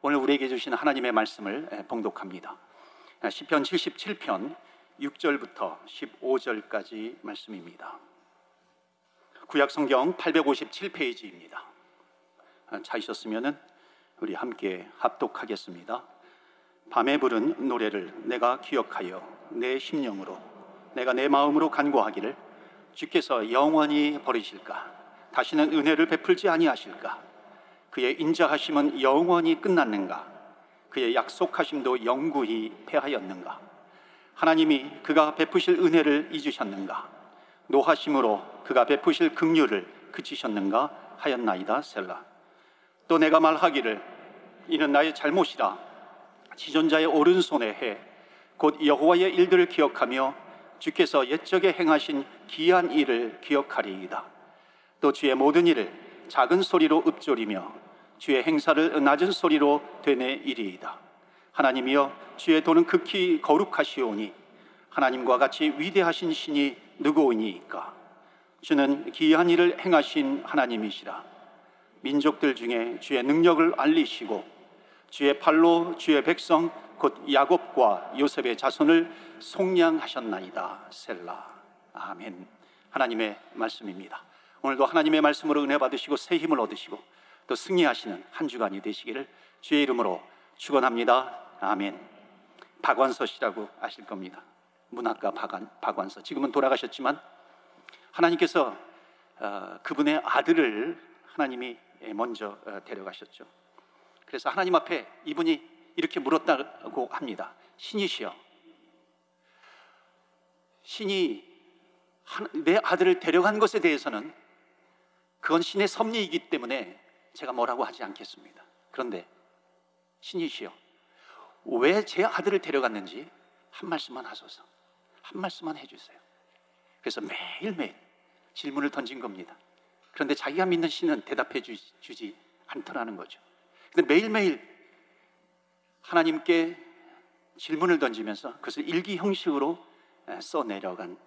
오늘 우리에게 주신 하나님의 말씀을 봉독합니다. 시편 77편 6절부터 15절까지 말씀입니다. 구약 성경 857페이지입니다. 찾으셨으면 우리 함께 합독하겠습니다. 밤에 부른 노래를 내가 기억하여 내 심령으로 내가 내 마음으로 간구하기를 주께서 영원히 버리실까 다시는 은혜를 베풀지 아니하실까 그의 인자하심은 영원히 끝났는가? 그의 약속하심도 영구히 패하였는가? 하나님이 그가 베푸실 은혜를 잊으셨는가? 노하심으로 그가 베푸실 긍휼을 그치셨는가 하였나이다 셀라. 또 내가 말하기를 이는 나의 잘못이라 지존자의 오른손에 해 곧 여호와의 일들을 기억하며 주께서 옛적에 행하신 기한 일을 기억하리이다. 또 주의 모든 일을 작은 소리로 읊조리며 주의 행사를 낮은 소리로 되뇌이리이다. 하나님이여 주의 도는 극히 거룩하시오니 하나님과 같이 위대하신 신이 누구오니이까 주는 기한 일을 행하신 하나님이시라 민족들 중에 주의 능력을 알리시고 주의 팔로 주의 백성 곧 야곱과 요셉의 자손을 속량하셨나이다. 셀라. 아멘. 하나님의 말씀입니다. 오늘도 하나님의 말씀으로 은혜 받으시고 새 힘을 얻으시고 또 승리하시는 한 주간이 되시기를 주의 이름으로 축원합니다. 아멘. 박완서 씨라고 아실 겁니다. 문학가 박완, 박완서. 지금은 돌아가셨지만 하나님께서 어, 그분의 아들을 하나님이 먼저 어, 데려가셨죠. 그래서 하나님 앞에 이분이 이렇게 물었다고 합니다. 신이시여. 신이 내 아들을 데려간 것에 대해서는 그건 신의 섭리이기 때문에 제가 뭐라고 하지 않겠습니다. 그런데 신이시여. 왜 제 아들을 데려갔는지 한 말씀만 하소서. 한 말씀만 해주세요. 그래서 매일매일 질문을 던진 겁니다. 그런데 자기가 믿는 신은 대답해 주지 않더라는 거죠. 근데 매일매일 하나님께 질문을 던지면서 그것을 일기 형식으로 써 내려간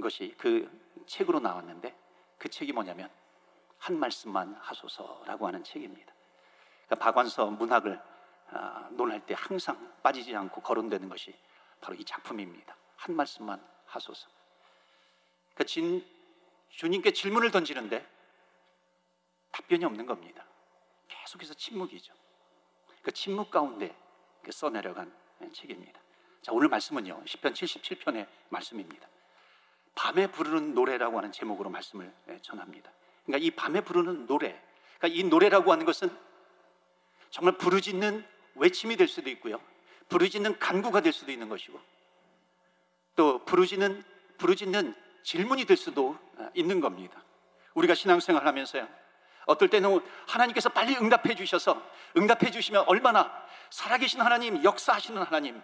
것이 그 책으로 나왔는데 그 책이 뭐냐면 한 말씀만 하소서라고 하는 책입니다. 그러니까 박완서 문학을 아, 논할 때 항상 빠지지 않고 거론되는 것이 바로 이 작품입니다. 한 말씀만 하소서. 그러니까 진, 주님께 질문을 던지는데 답변이 없는 겁니다. 계속해서 침묵이죠. 그 침묵 가운데 써내려간 책입니다. 자, 오늘 말씀은요. 10편 77편의 말씀입니다. 밤에 부르는 노래라고 하는 제목으로 말씀을 예, 전합니다. 그러니까 이 밤에 부르는 노래. 그러니까 이 노래라고 하는 것은 정말 부르짖는 외침이 될 수도 있고요. 부르짖는 간구가 될 수도 있는 것이고 또 부르짖는 부르짖는 질문이 될 수도 어, 있는 겁니다. 우리가 신앙생활 하면서요. 어떨 때는 하나님께서 빨리 응답해 주셔서 응답해 주시면 얼마나 살아계신 하나님, 역사하시는 하나님,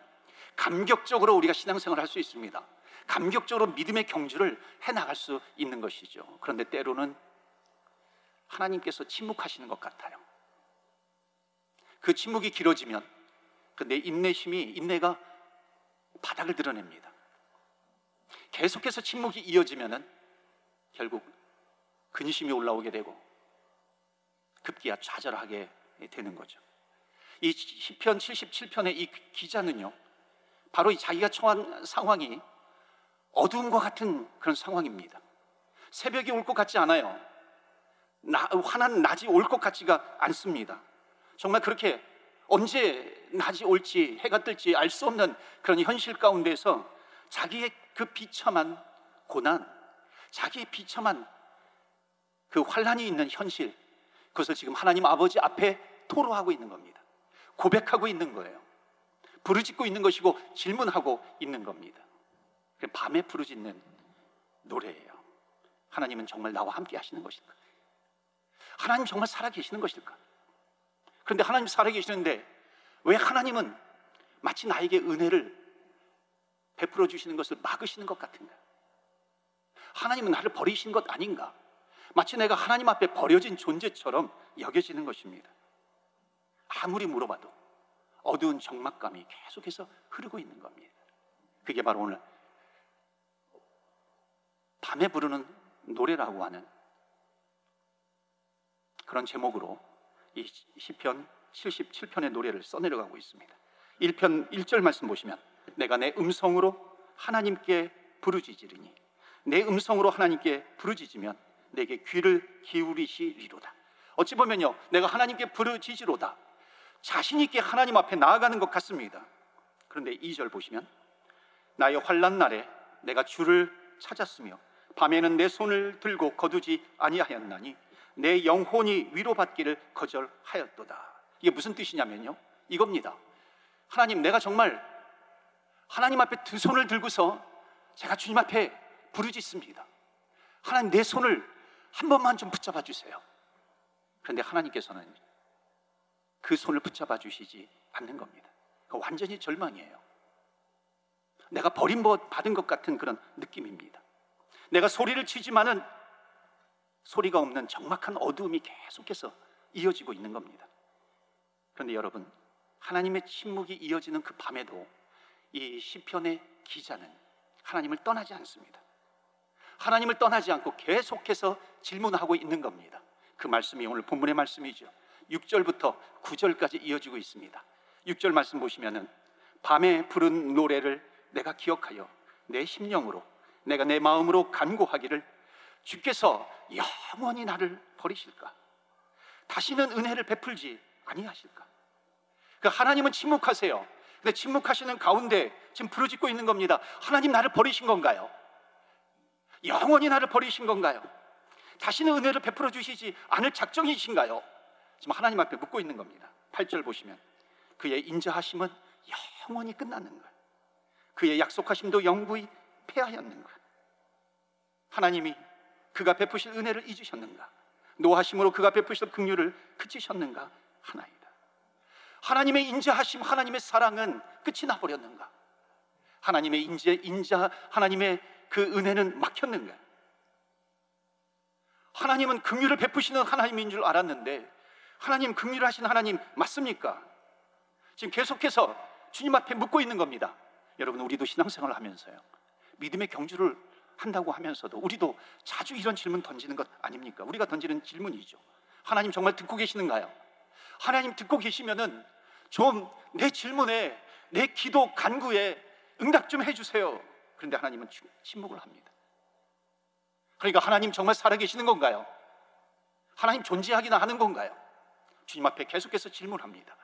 감격적으로 우리가 신앙생활을 할수 있습니다. 감격적으로 믿음의 경주를 해 나갈 수 있는 것이죠. 그런데 때로는 하나님께서 침묵하시는 것 같아요. 그 침묵이 길어지면 그 내 인내심이 인내가 바닥을 드러냅니다. 계속해서 침묵이 이어지면은 결국 근심이 올라오게 되고 급기야 좌절하게 되는 거죠. 이 시편 77편의 이 기자는요. 바로 이 자기가 처한 상황이 어두움과 같은 그런 상황입니다. 새벽이 올 것 같지 않아요. 나, 환한 낮이 올 것 같지가 않습니다. 정말 그렇게 언제 낮이 올지 해가 뜰지 알 수 없는 그런 현실 가운데서 자기의 그 비참한 고난, 자기의 비참한 그 환란이 있는 현실, 그것을 지금 하나님 아버지 앞에 토로하고 있는 겁니다. 고백하고 있는 거예요. 부르짖고 있는 것이고 질문하고 있는 겁니다. 밤에 부르짖는 노래예요. 하나님은 정말 나와 함께 하시는 것일까? 하나님 정말 살아 계시는 것일까? 그런데 하나님 살아 계시는데 왜 하나님은 마치 나에게 은혜를 베풀어 주시는 것을 막으시는 것 같은가? 하나님은 나를 버리신 것 아닌가? 마치 내가 하나님 앞에 버려진 존재처럼 여겨지는 것입니다. 아무리 물어봐도 어두운 적막감이 계속해서 흐르고 있는 겁니다. 그게 바로 오늘 밤에 부르는 노래라고 하는 그런 제목으로 이 시편 77편의 노래를 써내려가고 있습니다. 1편 1절 말씀 보시면 내가 내 음성으로 하나님께 부르짖으리니 내 음성으로 하나님께 부르짖으면 내게 귀를 기울이시리로다. 어찌 보면요, 내가 하나님께 부르짖으로다. 자신 있게 하나님 앞에 나아가는 것 같습니다. 그런데 2절 보시면 나의 환란 날에 내가 주를 찾았으며 밤에는 내 손을 들고 거두지 아니하였나니 내 영혼이 위로받기를 거절하였도다. 이게 무슨 뜻이냐면요. 이겁니다. 하나님, 내가 정말 하나님 앞에 두 손을 들고서 제가 주님 앞에 부르짖습니다. 하나님, 내 손을 한 번만 좀 붙잡아 주세요. 그런데 하나님께서는 그 손을 붙잡아 주시지 않는 겁니다. 완전히 절망이에요. 내가 버림받은 것 같은 그런 느낌입니다. 내가 소리를 치지만은 소리가 없는 적막한 어두움이 계속해서 이어지고 있는 겁니다. 그런데 여러분, 하나님의 침묵이 이어지는 그 밤에도 이 시편의 기자는 하나님을 떠나지 않습니다. 하나님을 떠나지 않고 계속해서 질문하고 있는 겁니다. 그 말씀이 오늘 본문의 말씀이죠. 6절부터 9절까지 이어지고 있습니다. 6절 말씀 보시면은 밤에 부른 노래를 내가 기억하여 내 심령으로 내가 내 마음으로 간구하기를 주께서 영원히 나를 버리실까? 다시는 은혜를 베풀지 아니하실까? 그 하나님은 침묵하세요. 근데 침묵하시는 가운데 지금 부르짖고 있는 겁니다. 하나님 나를 버리신 건가요? 영원히 나를 버리신 건가요? 다시는 은혜를 베풀어 주시지 않을 작정이신가요? 지금 하나님 앞에 묻고 있는 겁니다. 8절 보시면 그의 인자하심은 영원히 끝나는 것. 그의 약속하심도 영구히 폐하였는 것. 하나님이 그가 베푸실 은혜를 잊으셨는가? 노하심으로 그가 베푸실 긍휼을 그치셨는가? 하나이다. 하나님의 인자하심, 하나님의 사랑은 끝이 나버렸는가? 하나님의 인재, 인자, 하나님의 그 은혜는 막혔는가? 하나님은 긍휼을 베푸시는 하나님인 줄 알았는데 하나님 긍휼을 하신 하나님 맞습니까? 지금 계속해서 주님 앞에 묻고 있는 겁니다. 여러분 우리도 신앙생활을 하면서요. 믿음의 경주를 한다고 하면서도 우리도 자주 이런 질문 던지는 것 아닙니까? 우리가 던지는 질문이죠. 하나님 정말 듣고 계시는가요? 하나님 듣고 계시면은 좀 내 질문에 내 기도 간구에 응답 좀 해주세요. 그런데 하나님은 침묵을 합니다. 그러니까 하나님 정말 살아계시는 건가요? 하나님 존재하기나 하는 건가요? 주님 앞에 계속해서 질문합니다.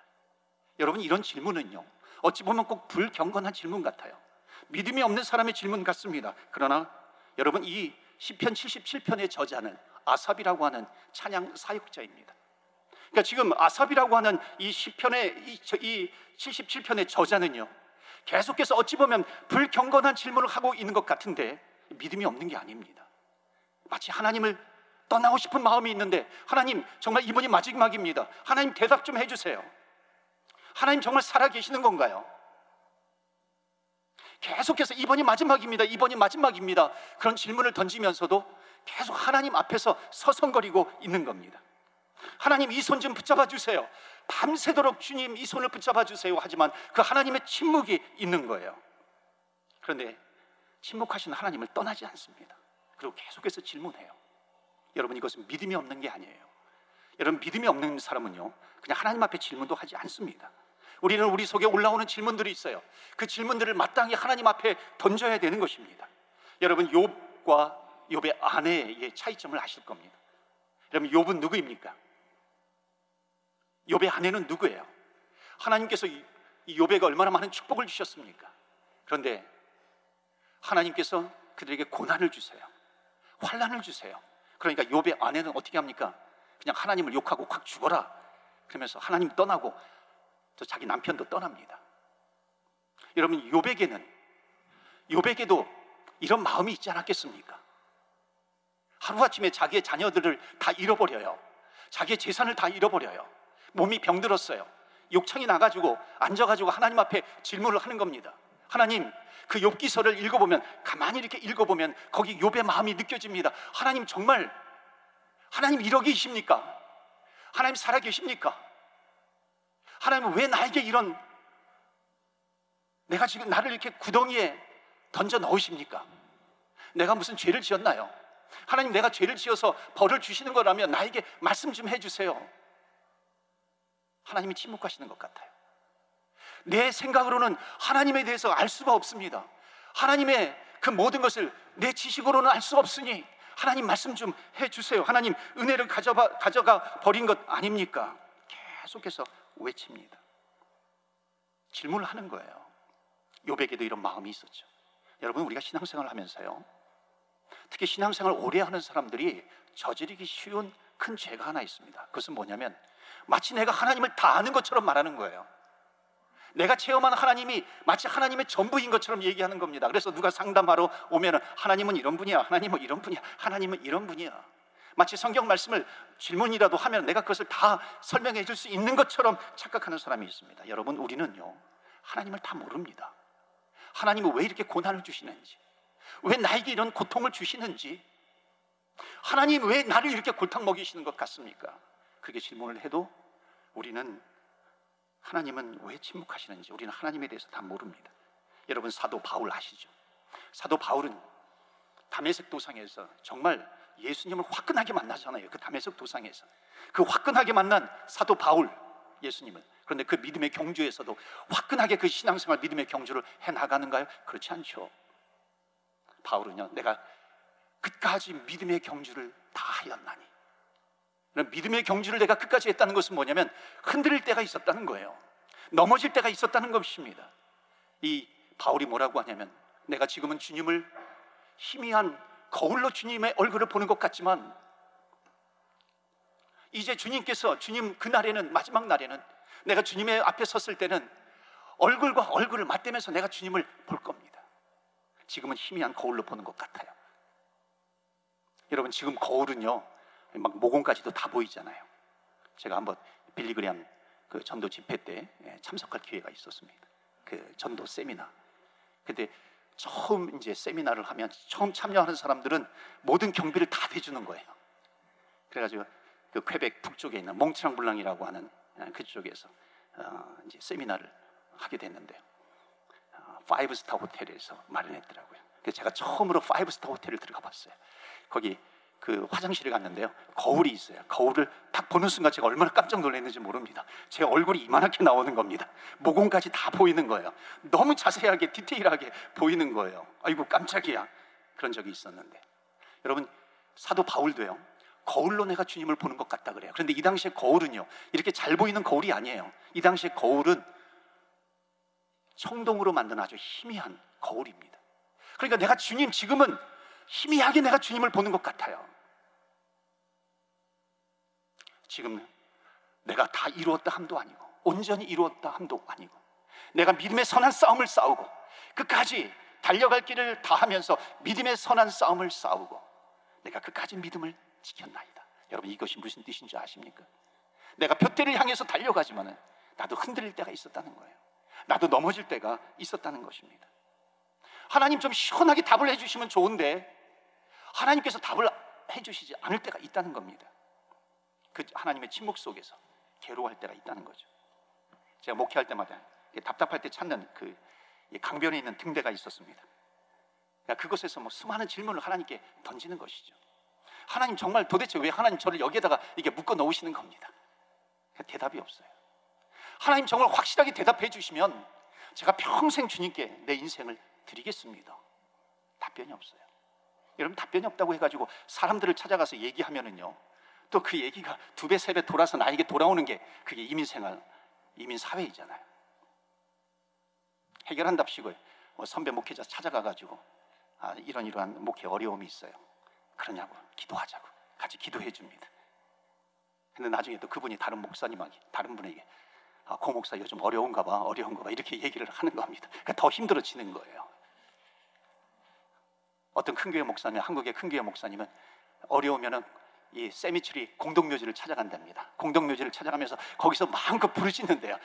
여러분 이런 질문은요. 어찌 보면 꼭 불경건한 질문 같아요. 믿음이 없는 사람의 질문 같습니다. 그러나 여러분 이 시편 77편의 저자는 아삽이라고 하는 찬양 사역자입니다. 그러니까 지금 아삽이라고 하는 이 시편의 이, 이 77편의 저자는요. 계속해서 어찌 보면 불경건한 질문을 하고 있는 것 같은데 믿음이 없는 게 아닙니다. 마치 하나님을 떠나고 싶은 마음이 있는데 하나님 정말 이번이 마지막입니다. 하나님 대답 좀 해주세요. 하나님 정말 살아 계시는 건가요? 계속해서 이번이 마지막입니다. 이번이 마지막입니다. 그런 질문을 던지면서도 계속 하나님 앞에서 서성거리고 있는 겁니다. 하나님 이 손 좀 붙잡아 주세요. 밤새도록 주님 이 손을 붙잡아 주세요. 하지만 그 하나님의 침묵이 있는 거예요. 그런데 침묵하신 하나님을 떠나지 않습니다. 그리고 계속해서 질문해요. 여러분 이것은 믿음이 없는 게 아니에요. 여러분 믿음이 없는 사람은요. 그냥 하나님 앞에 질문도 하지 않습니다. 우리는 우리 속에 올라오는 질문들이 있어요. 그 질문들을 마땅히 하나님 앞에 던져야 되는 것입니다. 여러분 욥과 욥의 아내의 차이점을 아실 겁니다. 여러분 욥은 누구입니까? 욥의 아내는 누구예요? 하나님께서 이 욥에게 얼마나 많은 축복을 주셨습니까? 그런데 하나님께서 그들에게 고난을 주세요. 환란을 주세요. 그러니까 욥의 아내는 어떻게 합니까? 그냥 하나님을 욕하고 확 죽어라. 그러면서 하나님 떠나고 또 자기 남편도 떠납니다. 여러분 욥에게는 욥에게도 이런 마음이 있지 않았겠습니까? 하루아침에 자기의 자녀들을 다 잃어버려요. 자기의 재산을 다 잃어버려요. 몸이 병들었어요. 욕창이 나가지고 앉아가지고 하나님 앞에 질문을 하는 겁니다. 하나님, 그 욥기서를 읽어보면 가만히 이렇게 읽어보면 거기 욥의 마음이 느껴집니다. 하나님 정말 하나님 이러 계십니까? 하나님 살아 계십니까? 하나님은 왜 나에게 이런 내가 지금 나를 이렇게 구덩이에 던져 넣으십니까? 내가 무슨 죄를 지었나요? 하나님 내가 죄를 지어서 벌을 주시는 거라면 나에게 말씀 좀 해주세요. 하나님이 침묵하시는 것 같아요. 내 생각으로는 하나님에 대해서 알 수가 없습니다. 하나님의 그 모든 것을 내 지식으로는 알 수 없으니 하나님 말씀 좀 해주세요. 하나님 은혜를 가져가, 가져가 버린 것 아닙니까? 계속해서 외칩니다. 질문을 하는 거예요. 요백에도 이런 마음이 있었죠. 여러분 우리가 신앙생활을 하면서요. 특히 신앙생활 오래 하는 사람들이 저지르기 쉬운 큰 죄가 하나 있습니다. 그것은 뭐냐면 마치 내가 하나님을 다 아는 것처럼 말하는 거예요. 내가 체험한 하나님이 마치 하나님의 전부인 것처럼 얘기하는 겁니다. 그래서 누가 상담하러 오면 하나님은 이런 분이야, 하나님은 이런 분이야, 하나님은 이런 분이야. 마치 성경 말씀을 질문이라도 하면 내가 그것을 다 설명해 줄 수 있는 것처럼 착각하는 사람이 있습니다. 여러분, 우리는요, 하나님을 다 모릅니다. 하나님은 왜 이렇게 고난을 주시는지, 왜 나에게 이런 고통을 주시는지, 하나님 왜 나를 이렇게 골탕 먹이시는 것 같습니까? 그렇게 질문을 해도 우리는 하나님은 왜 침묵하시는지 우리는 하나님에 대해서 다 모릅니다. 여러분 사도 바울 아시죠? 사도 바울은 담에색 도상에서 정말 예수님을 화끈하게 만나잖아요. 그 담에색 도상에서 그 화끈하게 만난 사도 바울 예수님을 그런데 그 믿음의 경주에서도 화끈하게 그 신앙생활 믿음의 경주를 해 나가는가요? 그렇지 않죠. 바울은요, 내가 끝까지 믿음의 경주를 다 하였나니 믿음의 경주를 내가 끝까지 했다는 것은 뭐냐면 흔들릴 때가 있었다는 거예요. 넘어질 때가 있었다는 것입니다. 이 바울이 뭐라고 하냐면 내가 지금은 주님을 희미한 거울로 주님의 얼굴을 보는 것 같지만 이제 주님께서 주님 그날에는 마지막 날에는 내가 주님의 앞에 섰을 때는 얼굴과 얼굴을 맞대면서 내가 주님을 볼 겁니다. 지금은 희미한 거울로 보는 것 같아요. 여러분 지금 거울은요 막 모공까지도 다 보이잖아요. 제가 한번 빌리그리암 그 전도 집회 때 예, 참석할 기회가 있었습니다. 그 전도 세미나. 근데 처음 이제 세미나를 하면 처음 참여하는 사람들은 모든 경비를 다 대주는 거예요. 그래가지고 그 퀘벡 북쪽에 있는 몽트랑블랑이라고 하는 예, 그쪽에서 어 이제 세미나를 하게 됐는데요. 어, five star 호텔에서 마련했더라고요. 그래서 제가 처음으로 five star 호텔을 들어가 봤어요. 거기 그 화장실에 갔는데요. 거울이 있어요. 거울을 딱 보는 순간 제가 얼마나 깜짝 놀랐는지 모릅니다. 제 얼굴이 이만하게 나오는 겁니다. 모공까지 다 보이는 거예요. 너무 자세하게 디테일하게 보이는 거예요. 아이고 깜짝이야. 그런 적이 있었는데. 여러분 사도 바울도요. 거울로 내가 주님을 보는 것 같다 그래요. 그런데 이 당시에 거울은요. 이렇게 잘 보이는 거울이 아니에요. 이 당시에 거울은 청동으로 만든 아주 희미한 거울입니다. 그러니까 내가 주님 지금은 희미하게 내가 주님을 보는 것 같아요. 지금 내가 다 이루었다 함도 아니고 온전히 이루었다 함도 아니고 내가 믿음의 선한 싸움을 싸우고 끝까지 달려갈 길을 다하면서 믿음의 선한 싸움을 싸우고 내가 끝까지 믿음을 지켰나이다. 여러분 이것이 무슨 뜻인지 아십니까? 내가 표대를 향해서 달려가지만은 나도 흔들릴 때가 있었다는 거예요. 나도 넘어질 때가 있었다는 것입니다. 하나님 좀 시원하게 답을 해주시면 좋은데 하나님께서 답을 해주시지 않을 때가 있다는 겁니다. 그 하나님의 침묵 속에서 괴로워할 때가 있다는 거죠. 제가 목회할 때마다 답답할 때 찾는 그 강변에 있는 등대가 있었습니다. 그러니까 그것에서 뭐 수많은 질문을 하나님께 던지는 것이죠. 하나님 정말 도대체 왜 하나님 저를 여기에다가 이게 묶어 놓으시는 겁니다. 그러니까 대답이 없어요. 하나님 정말 확실하게 대답해 주시면 제가 평생 주님께 내 인생을 드리겠습니다. 답변이 없어요. 여러분 답변이 없다고 해가지고 사람들을 찾아가서 얘기하면은요. 또 그 얘기가 두 배, 세 배 돌아서 나에게 돌아오는 게 그게 이민 생활, 이민 사회이잖아요. 해결한답시고 뭐 선배 목회자 찾아가가지고 아, 이런 이러한 목회 어려움이 있어요. 그러냐고 기도하자고 같이 기도해 줍니다. 근데 나중에 또 그분이 다른 목사님에게 다른 분에게 아, 고 목사 요즘 어려운가 봐 어려운가 봐 이렇게 얘기를 하는 겁니다. 그러니까 더 힘들어지는 거예요. 어떤 큰 교회 목사님, 한국의 큰 교회 목사님은 어려우면은 이 세미추리 공동묘지를 찾아간답니다. 공동묘지를 찾아가면서 거기서 마음껏 부르짖는데요.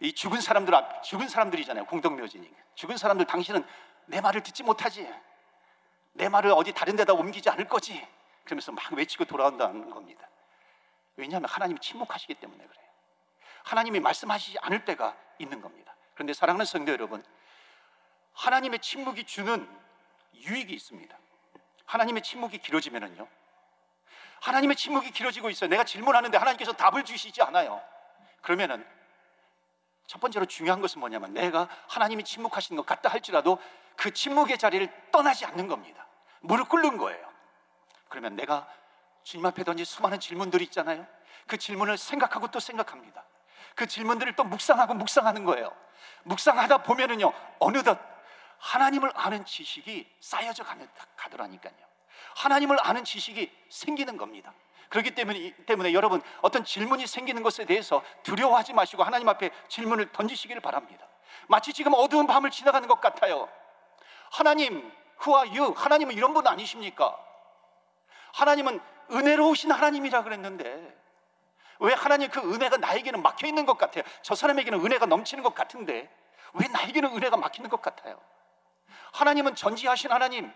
이 죽은 사람들 앞, 죽은 사람들이잖아요. 공동묘지니까. 죽은 사람들 당신은 내 말을 듣지 못하지. 내 말을 어디 다른 데다 옮기지 않을 거지. 그러면서 막 외치고 돌아온다는 겁니다. 왜냐하면 하나님이 침묵하시기 때문에 그래요. 하나님이 말씀하시지 않을 때가 있는 겁니다. 그런데 사랑하는 성도 여러분, 하나님의 침묵이 주는 유익이 있습니다. 하나님의 침묵이 길어지면은요. 하나님의 침묵이 길어지고 있어요. 내가 질문하는데 하나님께서 답을 주시지 않아요. 그러면은 첫 번째로 중요한 것은 뭐냐면 내가 하나님이 침묵하시는 것 같다 할지라도 그 침묵의 자리를 떠나지 않는 겁니다. 무릎 꿇는 거예요. 그러면 내가 주님 앞에 던진 수많은 질문들이 있잖아요. 그 질문을 생각하고 또 생각합니다. 그 질문들을 또 묵상하고 묵상하는 거예요. 묵상하다 보면은요, 어느덧 하나님을 아는 지식이 쌓여져 가더라니까요. 하나님을 아는 지식이 생기는 겁니다. 그렇기 때문에, 때문에 여러분 어떤 질문이 생기는 것에 대해서 두려워하지 마시고 하나님 앞에 질문을 던지시기를 바랍니다. 마치 지금 어두운 밤을 지나가는 것 같아요. 하나님, who are you? 하나님은 이런 분 아니십니까? 하나님은 은혜로우신 하나님이라 그랬는데 왜 하나님 그 은혜가 나에게는 막혀 있는 것 같아요? 저 사람에게는 은혜가 넘치는 것 같은데 왜 나에게는 은혜가 막히는 것 같아요? 하나님은 전지하신 하나님,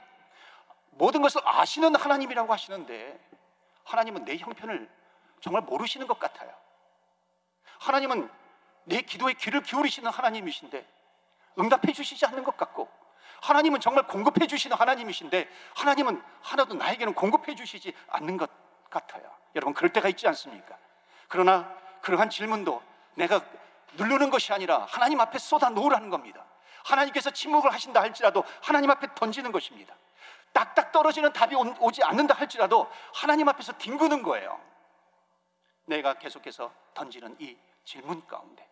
모든 것을 아시는 하나님이라고 하시는데 하나님은 내 형편을 정말 모르시는 것 같아요. 하나님은 내 기도에 귀를 기울이시는 하나님이신데 응답해 주시지 않는 것 같고 하나님은 정말 공급해 주시는 하나님이신데 하나님은 하나도 나에게는 공급해 주시지 않는 것 같아요. 여러분 그럴 때가 있지 않습니까? 그러나 그러한 질문도 내가 누르는 것이 아니라 하나님 앞에 쏟아 놓으라는 겁니다. 하나님께서 침묵을 하신다 할지라도 하나님 앞에 던지는 것입니다. 딱딱 떨어지는 답이 오지 않는다 할지라도 하나님 앞에서 뒹구는 거예요. 내가 계속해서 던지는 이 질문 가운데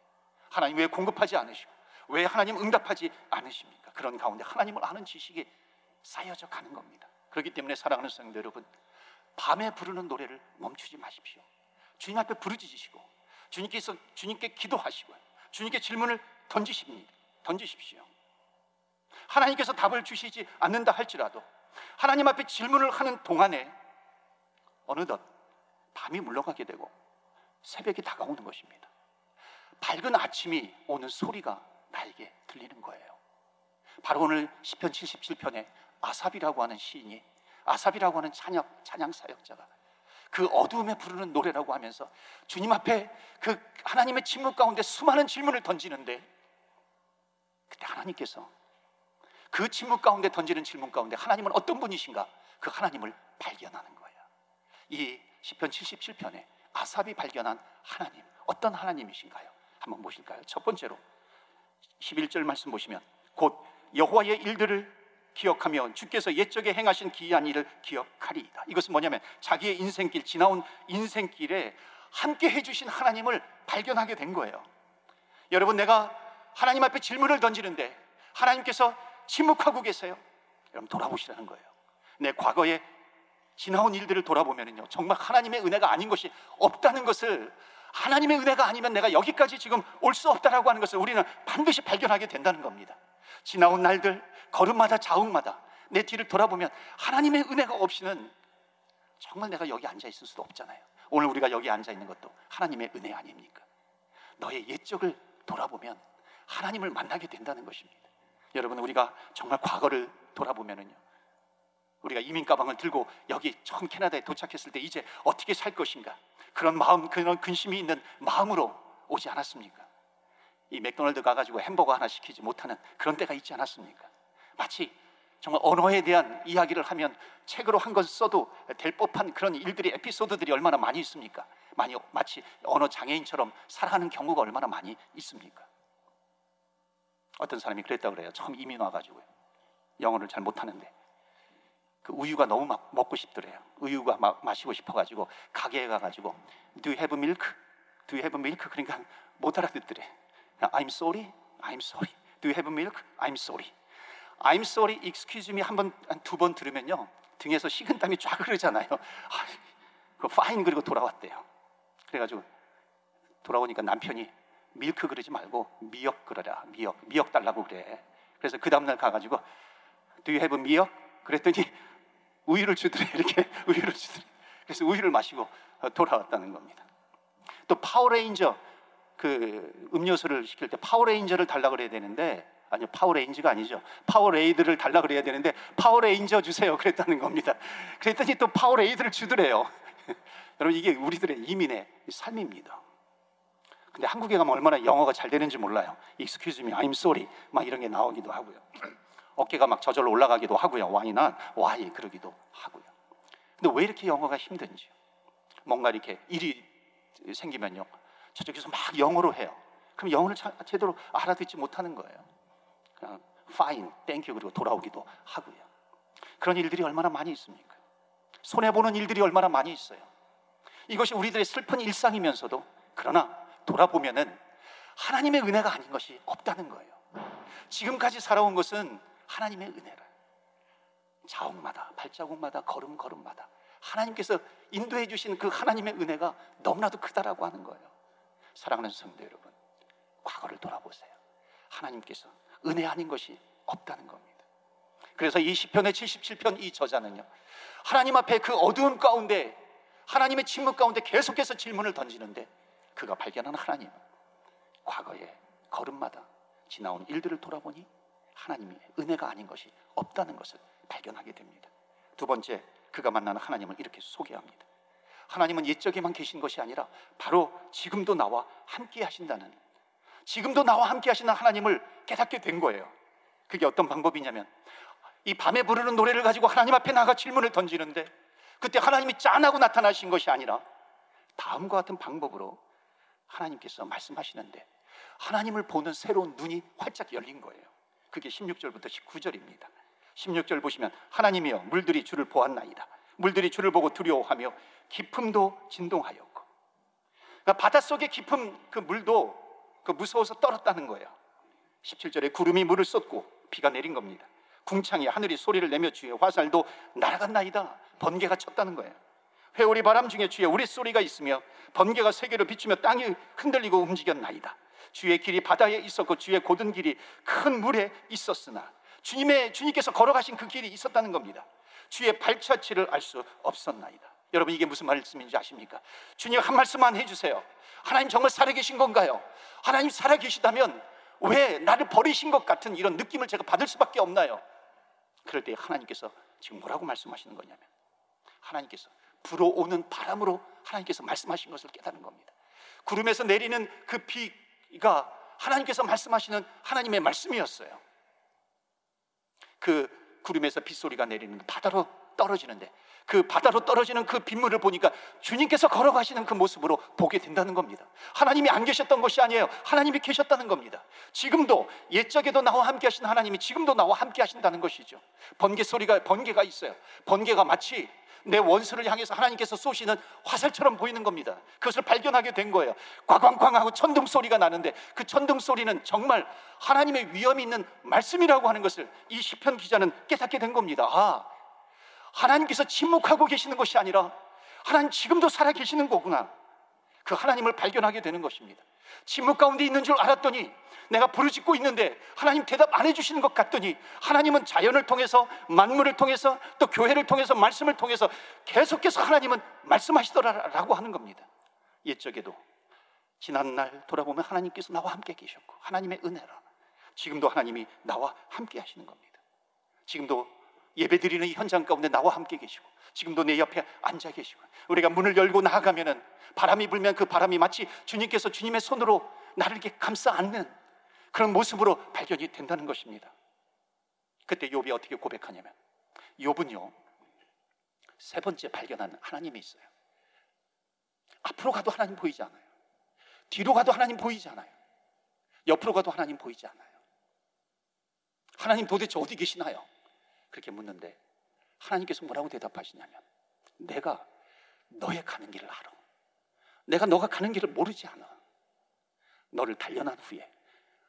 하나님 왜 공급하지 않으시고 왜 하나님 응답하지 않으십니까? 그런 가운데 하나님을 아는 지식이 쌓여져 가는 겁니다. 그렇기 때문에 사랑하는 성도 여러분, 밤에 부르는 노래를 멈추지 마십시오. 주님 앞에 부르짖으시고 주님께서 주님께 기도하시고 주님께 질문을 던지십니다. 던지십시오. 하나님께서 답을 주시지 않는다 할지라도 하나님 앞에 질문을 하는 동안에 어느덧 밤이 물러가게 되고 새벽이 다가오는 것입니다. 밝은 아침이 오는 소리가 나에게 들리는 거예요. 바로 오늘 시편 77편에 아삽이라고 하는 시인이 아삽이라고 하는 찬양 찬양 사역자가 그 어두움에 부르는 노래라고 하면서 주님 앞에 그 하나님의 침묵 가운데 수많은 질문을 던지는데 그때 하나님께서 그 침묵 가운데 던지는 질문 가운데 하나님은 어떤 분이신가? 그 하나님을 발견하는 거예요. 이 시편 77편에 아삽이 발견한 하나님 어떤 하나님이신가요? 한번 보실까요? 첫 번째로 11절 말씀 보시면 곧 여호와의 일들을 기억하며 주께서 옛적에 행하신 기이한 일을 기억하리이다. 이것은 뭐냐면 자기의 인생길 지나온 인생길에 함께 해주신 하나님을 발견하게 된 거예요. 여러분 내가 하나님 앞에 질문을 던지는데 하나님께서 침묵하고 계세요. 여러분 돌아보시라는 거예요. 내 과거에 지나온 일들을 돌아보면요 정말 하나님의 은혜가 아닌 것이 없다는 것을 하나님의 은혜가 아니면 내가 여기까지 지금 올 수 없다라고 하는 것을 우리는 반드시 발견하게 된다는 겁니다. 지나온 날들 걸음마다 자웅마다 내 뒤를 돌아보면 하나님의 은혜가 없이는 정말 내가 여기 앉아 있을 수도 없잖아요. 오늘 우리가 여기 앉아 있는 것도 하나님의 은혜 아닙니까? 너의 옛적을 돌아보면 하나님을 만나게 된다는 것입니다. 여러분 우리가 정말 과거를 돌아보면은요. 우리가 이민 가방을 들고 여기 처음 캐나다에 도착했을 때 이제 어떻게 살 것인가 그런 마음 그런 근심이 있는 마음으로 오지 않았습니까? 이 맥도날드 가가지고 햄버거 하나 시키지 못하는 그런 때가 있지 않았습니까? 마치 정말 언어에 대한 이야기를 하면 책으로 한 권 써도 될 법한 그런 일들이 에피소드들이 얼마나 많이 있습니까? 많이 마치 언어 장애인처럼 살아가는 경우가 얼마나 많이 있습니까? 어떤 사람이 그랬다 그래요. 처음 이민 와가지고요. 영어를 잘 못하는데 그 우유가 너무 막 먹고 싶더래요. 우유가 막 마시고 싶어가지고 가게에 가가지고 Do you have milk? Do you have milk? 그러니까 못 알아듣더래. I'm sorry, I'm sorry. Do you have milk? I'm sorry. I'm sorry, excuse me 한 번, 두번 들으면요. 등에서 식은땀이 쫙 흐르잖아요. 아, 그 fine 그리고 돌아왔대요. 그래가지고 돌아오니까 남편이 milk 그러지 말고 미역 그러라. 미역. 미역 달라고 그래. 그래서 그 다음날 가가지고 Do you have 미역? 그랬더니 우유를 주더래. 이렇게 우유를 주더래. 그래서 우유를 마시고 돌아왔다는 겁니다. 또 파워레인저 그 음료수를 시킬 때 파워레인저를 달라 그래야 되는데 아니요 파워레인지가 아니죠 파워레이드를 달라 그래야 되는데 파워레인저 주세요 그랬다는 겁니다 그랬더니 또 파워레이드를 주더래요 여러분 이게 우리들의 이민의 삶입니다 근데 한국에 가면 얼마나 영어가 잘 되는지 몰라요 Excuse me, I'm sorry 막 이런 게 나오기도 하고요 어깨가 막 저절로 올라가기도 하고요 What? Why 그러기도 하고요 근데 왜 이렇게 영어가 힘든지요 뭔가 이렇게 일이 생기면요 저쪽에서 막 영어로 해요. 그럼 영어를 제대로 알아듣지 못하는 거예요. 그냥 fine, thank you 그리고 돌아오기도 하고요. 그런 일들이 얼마나 많이 있습니까? 손해 보는 일들이 얼마나 많이 있어요. 이것이 우리들의 슬픈 일상이면서도 그러나 돌아보면은 하나님의 은혜가 아닌 것이 없다는 거예요. 지금까지 살아온 것은 하나님의 은혜라. 자옥마다 발자국마다 걸음 걸음마다 하나님께서 인도해 주신 그 하나님의 은혜가 너무나도 크다라고 하는 거예요. 사랑하는 성도 여러분, 과거를 돌아보세요. 하나님께서 은혜 아닌 것이 없다는 겁니다. 그래서 이 시편의 77편 이 저자는요. 하나님 앞에 그 어두운 가운데 하나님의 침묵 가운데 계속해서 질문을 던지는데 그가 발견한 하나님 과거의 걸음마다 지나온 일들을 돌아보니 하나님의 은혜가 아닌 것이 없다는 것을 발견하게 됩니다. 두 번째, 그가 만나는 하나님을 이렇게 소개합니다. 하나님은 옛적에만 계신 것이 아니라 바로 지금도 나와 함께 하신다는 지금도 나와 함께 하시는 하나님을 깨닫게 된 거예요. 그게 어떤 방법이냐면 이 밤에 부르는 노래를 가지고 하나님 앞에 나가 질문을 던지는데 그때 하나님이 짠하고 나타나신 것이 아니라 다음과 같은 방법으로 하나님께서 말씀하시는데 하나님을 보는 새로운 눈이 활짝 열린 거예요. 그게 16절부터 19절입니다. 16절 보시면 하나님이여 물들이 주를 보았나이다. 물들이 주를 보고 두려워하며 깊음도 진동하였고 그러니까 바닷속의 깊음 그 물도 그 무서워서 떨었다는 거예요. 17절에 구름이 물을 쏟고 비가 내린 겁니다. 궁창이 하늘이 소리를 내며 주의 화살도 날아갔나이다. 번개가 쳤다는 거예요. 회오리 바람 중에 주의 우리 소리가 있으며 번개가 세계로 비추며 땅이 흔들리고 움직였나이다. 주의 길이 바다에 있었고 주의 고든 길이 큰 물에 있었으나 주님의 주님께서 걸어가신 그 길이 있었다는 겁니다. 주의 발자취를 알 수 없었나이다. 여러분 이게 무슨 말씀인지 아십니까? 주님 한 말씀만 해주세요. 하나님 정말 살아계신 건가요? 하나님 살아계시다면 왜 나를 버리신 것 같은 이런 느낌을 제가 받을 수밖에 없나요? 그럴 때 하나님께서 지금 뭐라고 말씀하시는 거냐면 하나님께서 불어오는 바람으로 하나님께서 말씀하신 것을 깨닫는 겁니다. 구름에서 내리는 그 비가 하나님께서 말씀하시는 하나님의 말씀이었어요. 그 구름에서 빗소리가 내리는 바다로 떨어지는데 그 바다로 떨어지는 그 빗물을 보니까 주님께서 걸어가시는 그 모습으로 보게 된다는 겁니다. 하나님이 안 계셨던 것이 아니에요. 하나님이 계셨다는 겁니다. 지금도 옛적에도 나와 함께 하신 하나님이 지금도 나와 함께 하신다는 것이죠. 번개 소리가 번개가 있어요. 번개가 마치 내 원수를 향해서 하나님께서 쏘시는 화살처럼 보이는 겁니다. 그것을 발견하게 된 거예요. 꽝꽝꽝 하고 천둥 소리가 나는데 그 천둥 소리는 정말 하나님의 위엄이 있는 말씀이라고 하는 것을 이 시편 기자는 깨닫게 된 겁니다. 아, 하나님께서 침묵하고 계시는 것이 아니라 하나님 지금도 살아 계시는 거구나. 그 하나님을 발견하게 되는 것입니다. 침묵 가운데 있는 줄 알았더니 내가 부르짖고 있는데 하나님 대답 안 해주시는 것 같더니 하나님은 자연을 통해서 만물을 통해서 또 교회를 통해서 말씀을 통해서 계속해서 하나님은 말씀하시더라라고 하는 겁니다. 옛적에도 지난날 돌아보면 하나님께서 나와 함께 계셨고 하나님의 은혜라 지금도 하나님이 나와 함께 하시는 겁니다. 지금도 예배드리는 현장 가운데 나와 함께 계시고 지금도 내 옆에 앉아 계시고 우리가 문을 열고 나아가면은 바람이 불면 그 바람이 마치 주님께서 주님의 손으로 나를 이렇게 감싸 안는 그런 모습으로 발견이 된다는 것입니다. 그때 욥이 어떻게 고백하냐면 욥은요 세 번째 발견한 하나님이 있어요. 앞으로 가도 하나님 보이지 않아요. 뒤로 가도 하나님 보이지 않아요. 옆으로 가도 하나님 보이지 않아요. 하나님 도대체 어디 계시나요? 그렇게 묻는데 하나님께서 뭐라고 대답하시냐면 내가 너의 가는 길을 알아. 내가 너가 가는 길을 모르지 않아. 너를 단련한 후에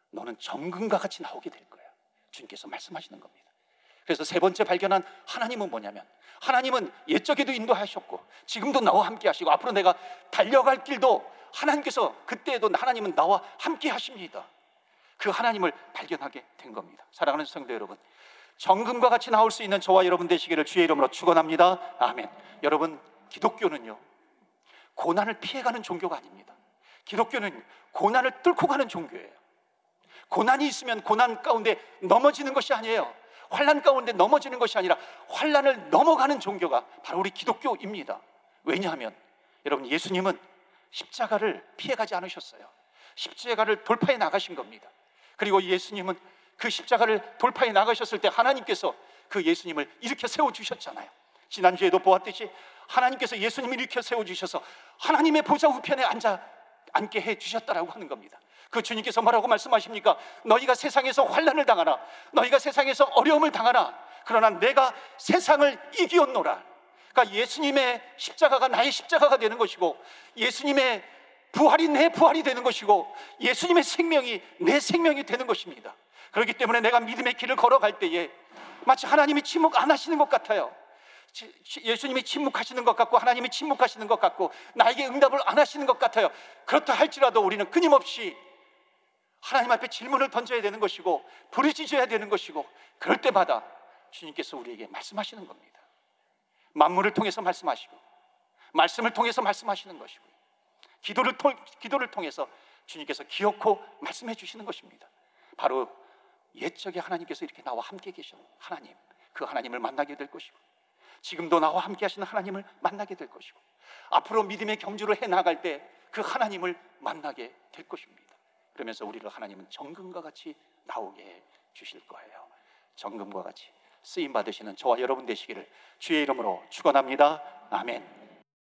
너는 정금과 같이 나오게 될 거야. 주님께서 말씀하시는 겁니다. 그래서 세 번째 발견한 하나님은 뭐냐면 하나님은 옛적에도 인도하셨고 지금도 나와 함께 하시고 앞으로 내가 달려갈 길도 하나님께서 그때에도 하나님은 나와 함께 하십니다. 그 하나님을 발견하게 된 겁니다. 사랑하는 성도 여러분, 정금과 같이 나올 수 있는 저와 여러분 되시기를 주의 이름으로 축원합니다. 아멘. 여러분, 기독교는요. 고난을 피해가는 종교가 아닙니다. 기독교는 고난을 뚫고 가는 종교예요. 고난이 있으면 고난 가운데 넘어지는 것이 아니에요. 환란 가운데 넘어지는 것이 아니라 환란을 넘어가는 종교가 바로 우리 기독교입니다. 왜냐하면 여러분 예수님은 십자가를 피해가지 않으셨어요. 십자가를 돌파해 나가신 겁니다. 그리고 예수님은 그 십자가를 돌파해 나가셨을 때 하나님께서 그 예수님을 일으켜 세워 주셨잖아요. 지난주에도 보았듯이 하나님께서 예수님을 일으켜 세워 주셔서 하나님의 보좌 우편에 앉아 앉게 해 주셨다라고 하는 겁니다. 그 주님께서 뭐라고 말씀하십니까? 너희가 세상에서 환란을 당하라. 너희가 세상에서 어려움을 당하라. 그러나 내가 세상을 이기었노라. 그러니까 예수님의 십자가가 나의 십자가가 되는 것이고 예수님의 부활이 내 부활이 되는 것이고 예수님의 생명이 내 생명이 되는 것입니다. 그렇기 때문에 내가 믿음의 길을 걸어갈 때에 마치 하나님이 침묵 안 하시는 것 같아요. 예수님이 침묵하시는 것 같고 하나님이 침묵하시는 것 같고 나에게 응답을 안 하시는 것 같아요. 그렇다 할지라도 우리는 끊임없이 하나님 앞에 질문을 던져야 되는 것이고 부르짖어야 되는 것이고 그럴 때마다 주님께서 우리에게 말씀하시는 겁니다. 만물을 통해서 말씀하시고 말씀을 통해서 말씀하시는 것이고 기도를, 통, 기도를 통해서 주님께서 기어코 말씀해 주시는 것입니다. 바로 옛적에 하나님께서 이렇게 나와 함께 계셔 하나님 그 하나님을 만나게 될 것이고 지금도 나와 함께 하시는 하나님을 만나게 될 것이고 앞으로 믿음의 경주를 해 나갈 때 그 하나님을 만나게 될 것입니다. 그러면서 우리를 하나님은 정금과 같이 나오게 해 주실 거예요. 정금과 같이 쓰임 받으시는 저와 여러분 되시기를 주의 이름으로 축원합니다. 아멘.